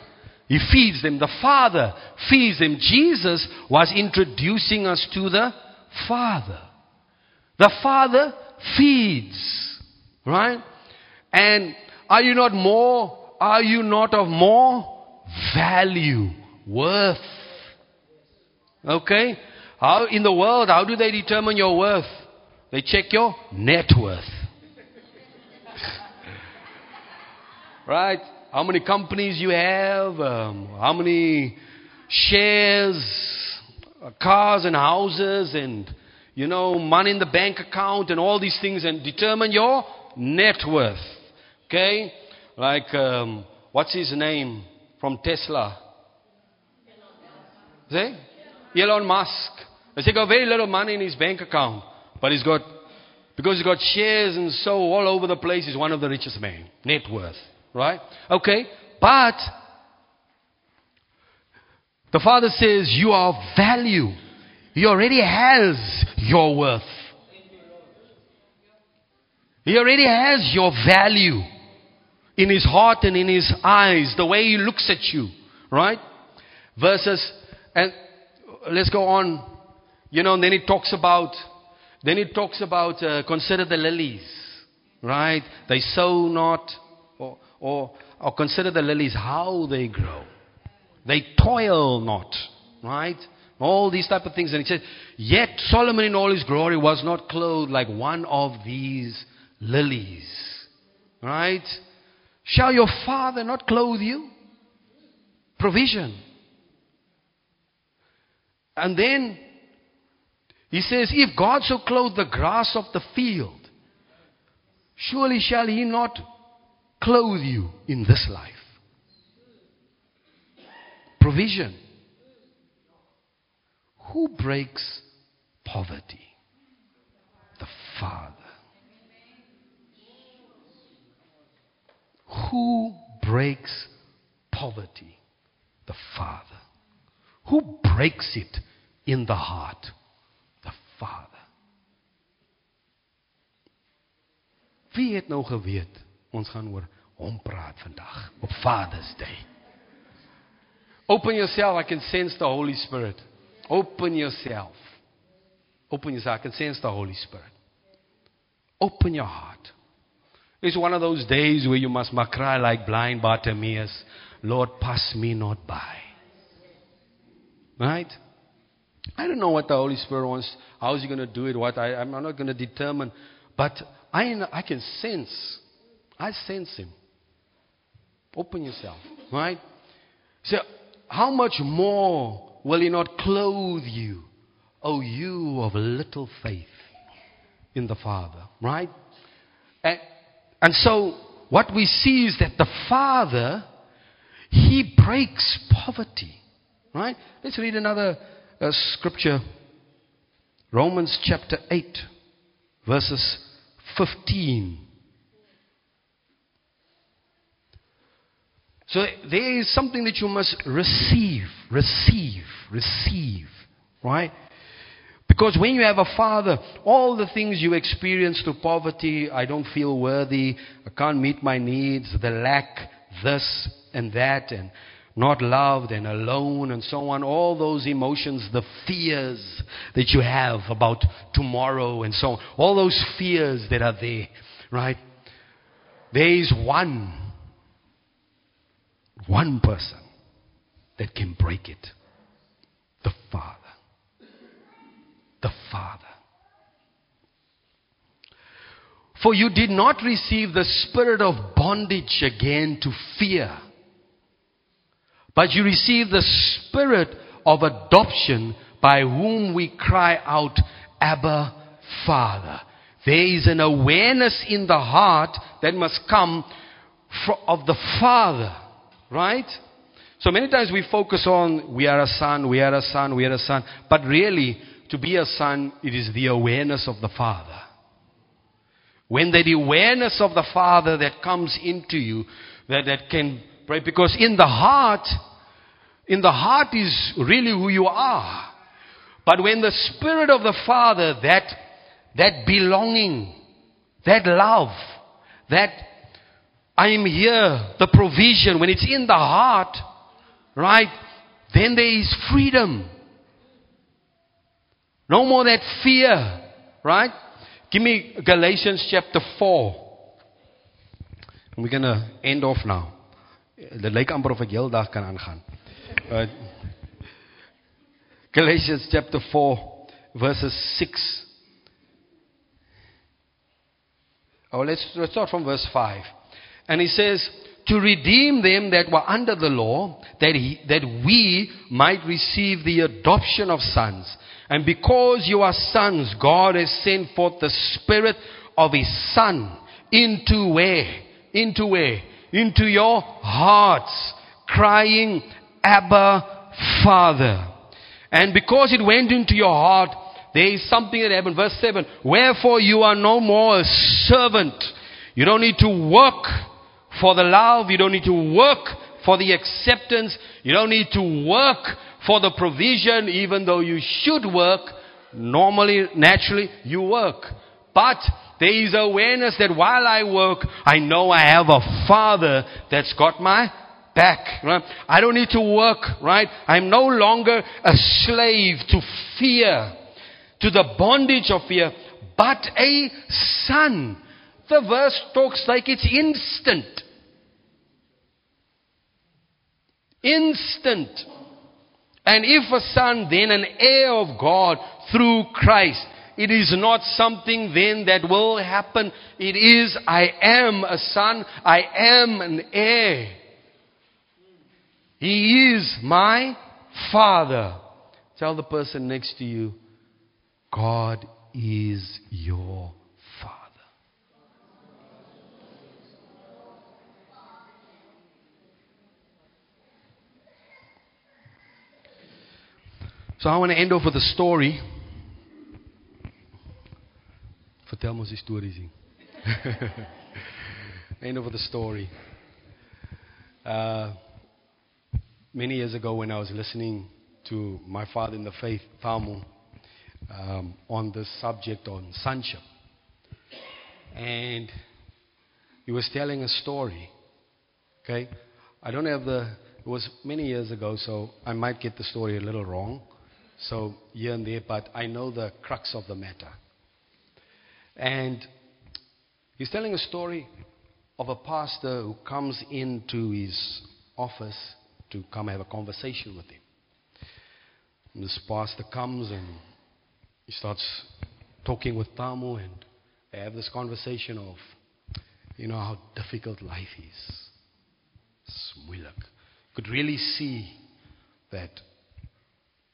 He feeds them. The Father feeds them. Jesus was introducing us to the Father. The Father feeds, right? And are you not more, are you not of more value Worth. Okay? How in the world, how do they determine your worth? They check your net worth. right? How many companies you have, um, how many shares, uh, cars and houses and you know, money in the bank account and all these things and determine your net worth. Okay? Like, um, what's his name from Tesla? See? Elon Musk. He's got very little money in his bank account, but he's got, because he's got shares and so all over the place, he's one of the richest men. Net worth. Right? Okay. But, the Father says, you are value. He already has your worth. He already has your value in his heart and in his eyes, the way he looks at you. Right? Verses and let's go on. You know, then he talks about, then he talks about uh, consider the lilies, right? They sow not, or, or, or consider the lilies, how they grow. They toil not, right? All these type of things. And he said, yet Solomon in all his glory was not clothed like one of these lilies, right? Shall your father not clothe you? Provision. And then he says, If God so clothe the grass of the field, surely shall he not clothe you in this life. Provision. Who breaks poverty? The Father. Who breaks poverty? The Father. Who breaks it in the heart, the Father. Wie het nou geweet ons gaan oor hom praat vandag op Father's Day? Open yourself, I can sense the Holy Spirit. Open yourself. Open yourself, I can sense the Holy Spirit. Open your heart. It's one of those days where you must cry like blind Bartimaeus, Lord, pass me not by. Right? I don't know what the Holy Spirit wants. How is He going to do it? What I, I'm not going to determine. But I, I can sense. I sense Him. Open yourself. Right? So, how much more will He not clothe you, O you of little faith in the Father? Right? And, and so, what we see is that the Father, He breaks poverty. Right? Let's read another uh, scripture. Romans chapter 8, verses 15. So there is something that you must receive, receive, receive, right? Because when you have a father, all the things you experience through poverty, I don't feel worthy, I can't meet my needs, the lack, this and that, and not loved and alone and so on, all those emotions, the fears that you have about tomorrow and so on, all those fears that are there, right? There is one, one person that can break it the Father. The Father. For you did not receive the spirit of bondage again to fear but you received the spirit of adoption by whom we cry out, Abba, Father. There is an awareness in the heart that must come of the Father, right? So many times we focus on we are a son, we are a son, we are a son. But really, to be a son, it is the awareness of the Father. When that awareness of the Father that comes into you, that, that can, right? Because in the heart, in the heart is really who you are. But when the Spirit of the Father, that, that belonging, that love, that I am here, the provision, when it's in the heart, right, then there is freedom. No more that fear, right? Give me Galatians chapter 4. And we're going to end off now. Dit lyk amper of ek heeldag kan aangaan. Galatians chapter 4, verses 6. Oh, let's, let's start from verse 5. And he says, To redeem them that were under the law, that, he, that we might receive the adoption of sons. And because you are sons, God has sent forth the Spirit of His Son into where? Into where? Into your hearts, crying, Abba, Father. And because it went into your heart, there is something that happened. Verse 7 Wherefore you are no more a servant. You don't need to work for the love. You don't need to work for the acceptance. You don't need to work for the provision, even though you should work. Normally, naturally, you work. But there is awareness that while I work, I know I have a father that's got my back. Right? I don't need to work, right? I'm no longer a slave to fear, to the bondage of fear, but a son. The verse talks like it's instant. Instant. And if a son, then an heir of God through Christ. It is not something then that will happen. It is, I am a son, I am an heir. He is my Father. Tell the person next to you, God is your Father. So I want to end off with a story. Vertel ons die end off with a story. Uh, many years ago when I was listening to my father in the faith, Thamo, um, on this subject on sonship. And he was telling a story. Okay? I don't have the, it was many years ago, so I might get the story a little wrong. So here and there, but I know the crux of the matter. And he's telling a story of a pastor who comes into his office to come have a conversation with him. And this pastor comes and he starts talking with Thamo and they have this conversation of, you know, how difficult life is. Moeilijk. Could really see that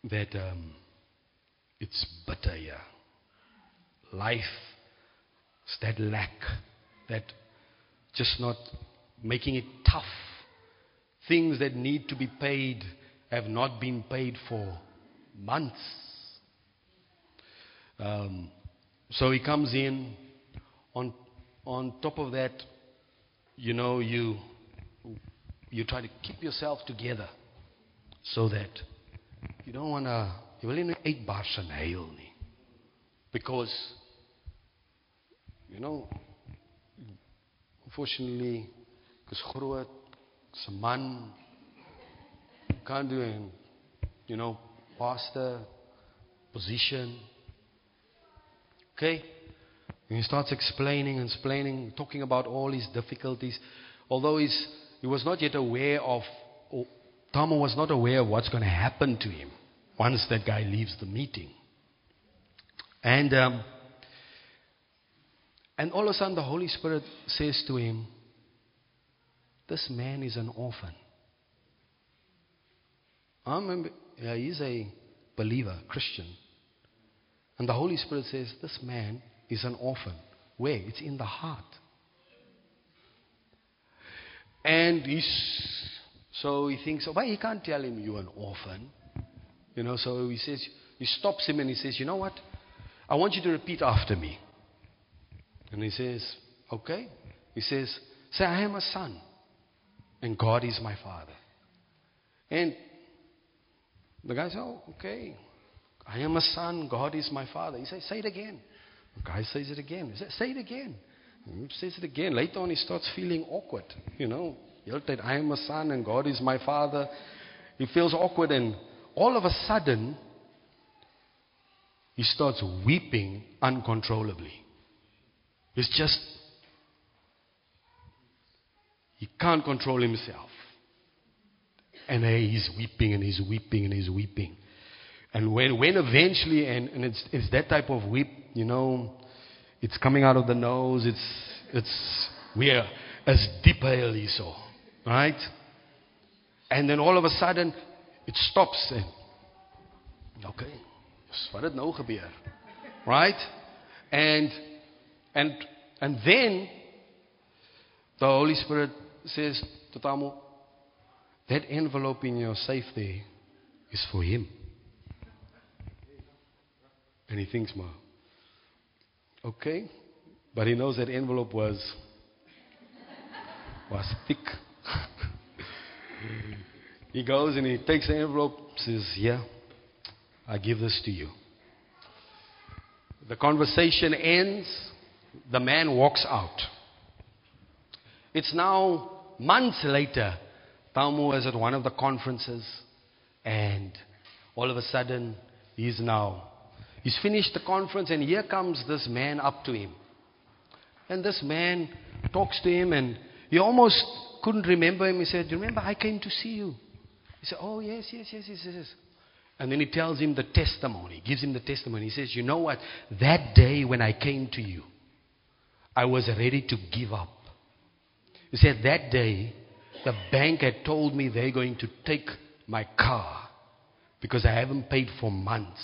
that um, it's bitter here. Life, it's that lack, that just not making it tough. Things that need to be paid have not been paid for months. Um, so he comes in. On, on top of that, you know, you, you try to keep yourself together so that you don't want to, you wil nie uitbars in huil nie. Because, you know, unfortunately, because groot, is a man, can't do it, you know, pastor, position. Okay? And he starts explaining and explaining, talking about all his difficulties. Although he's, he was not yet aware of, Thamo was not aware of what's going to happen to him once that guy leaves the meeting. And, um, and all of a sudden the Holy Spirit says to him, This man is an orphan. I remember, yeah, he's a believer, Christian. And the Holy Spirit says, This man is an orphan. Where? It's in the heart. And he's, so he thinks, oh, why he can't tell him you're an orphan. You know, so he says, he stops him and he says, you know what? I want you to repeat after me. And he says, okay. He says, say, I am a son and God is my father. And the guy says, oh, okay. I am a son, God is my father. He says, say it again. The guy says it again. He says, say it again. He says it again. Later on, he starts feeling awkward. You know, I am a son and God is my father. He feels awkward and all of a sudden, he starts weeping uncontrollably. It's just, he can't control himself. And uh, he's weeping and he's weeping and he's weeping. And when, when eventually, and, and it's, it's that type of weep, you know, it's coming out of the nose, it's, it's, we're as deep as so, right? And then all of a sudden, it stops okay, wat het nou? Right? And and and then the Holy Spirit says to Thamo, that envelope in your safe there is for him. And he thinks, Ma, okay. But he knows that envelope was was thick. He goes and he takes the envelope, says, Yeah, I give this to you. The conversation ends. The man walks out. It's now months later. Thamo is at one of the conferences, and all of a sudden, he's now, he's finished the conference, and here comes this man up to him. And this man talks to him, and he almost couldn't remember him. He said, Do You Remember, I came to see you. He said, Oh, yes, yes, yes, yes, yes. And then he tells him the testimony, gives him the testimony. He says, You know what? That day when I came to you, I was ready to give up. He said, That day, the bank had told me they're going to take my car because I haven't paid for months.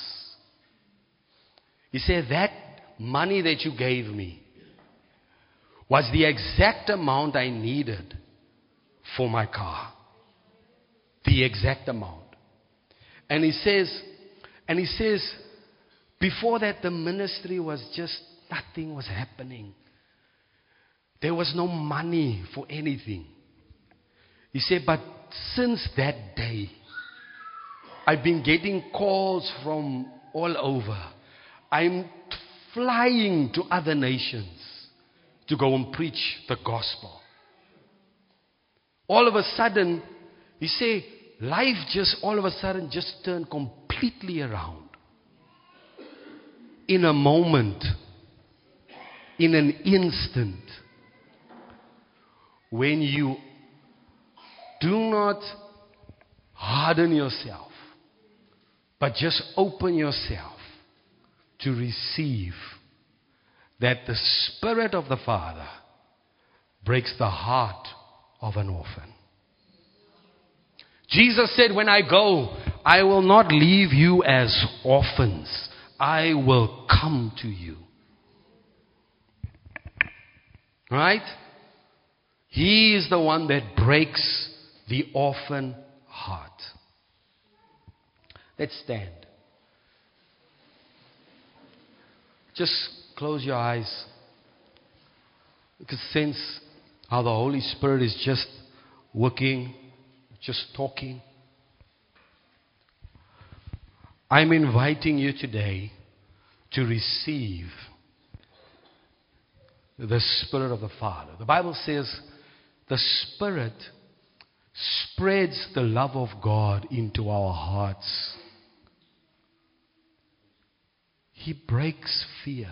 He said, That money that you gave me was the exact amount I needed for my car the exact amount. And he says, and he says, before that, the ministry was just nothing was happening. There was no money for anything. He said, but since that day, I've been getting calls from all over. I'm flying to other nations to go and preach the gospel. All of a sudden, you say, life just all of a sudden just turned completely around. In a moment, in an instant, when you do not harden yourself, but just open yourself to receive that the Spirit of the Father breaks the heart of an orphan. Jesus said, When I go, I will not leave you as orphans, I will come to you. Right? He is the one that breaks the orphan heart. Let's stand. Just close your eyes. You can sense how the Holy Spirit is just working, just talking. I'm inviting you today to receive the Spirit of the Father. The Bible says the Spirit spreads the love of God into our hearts. He breaks fear.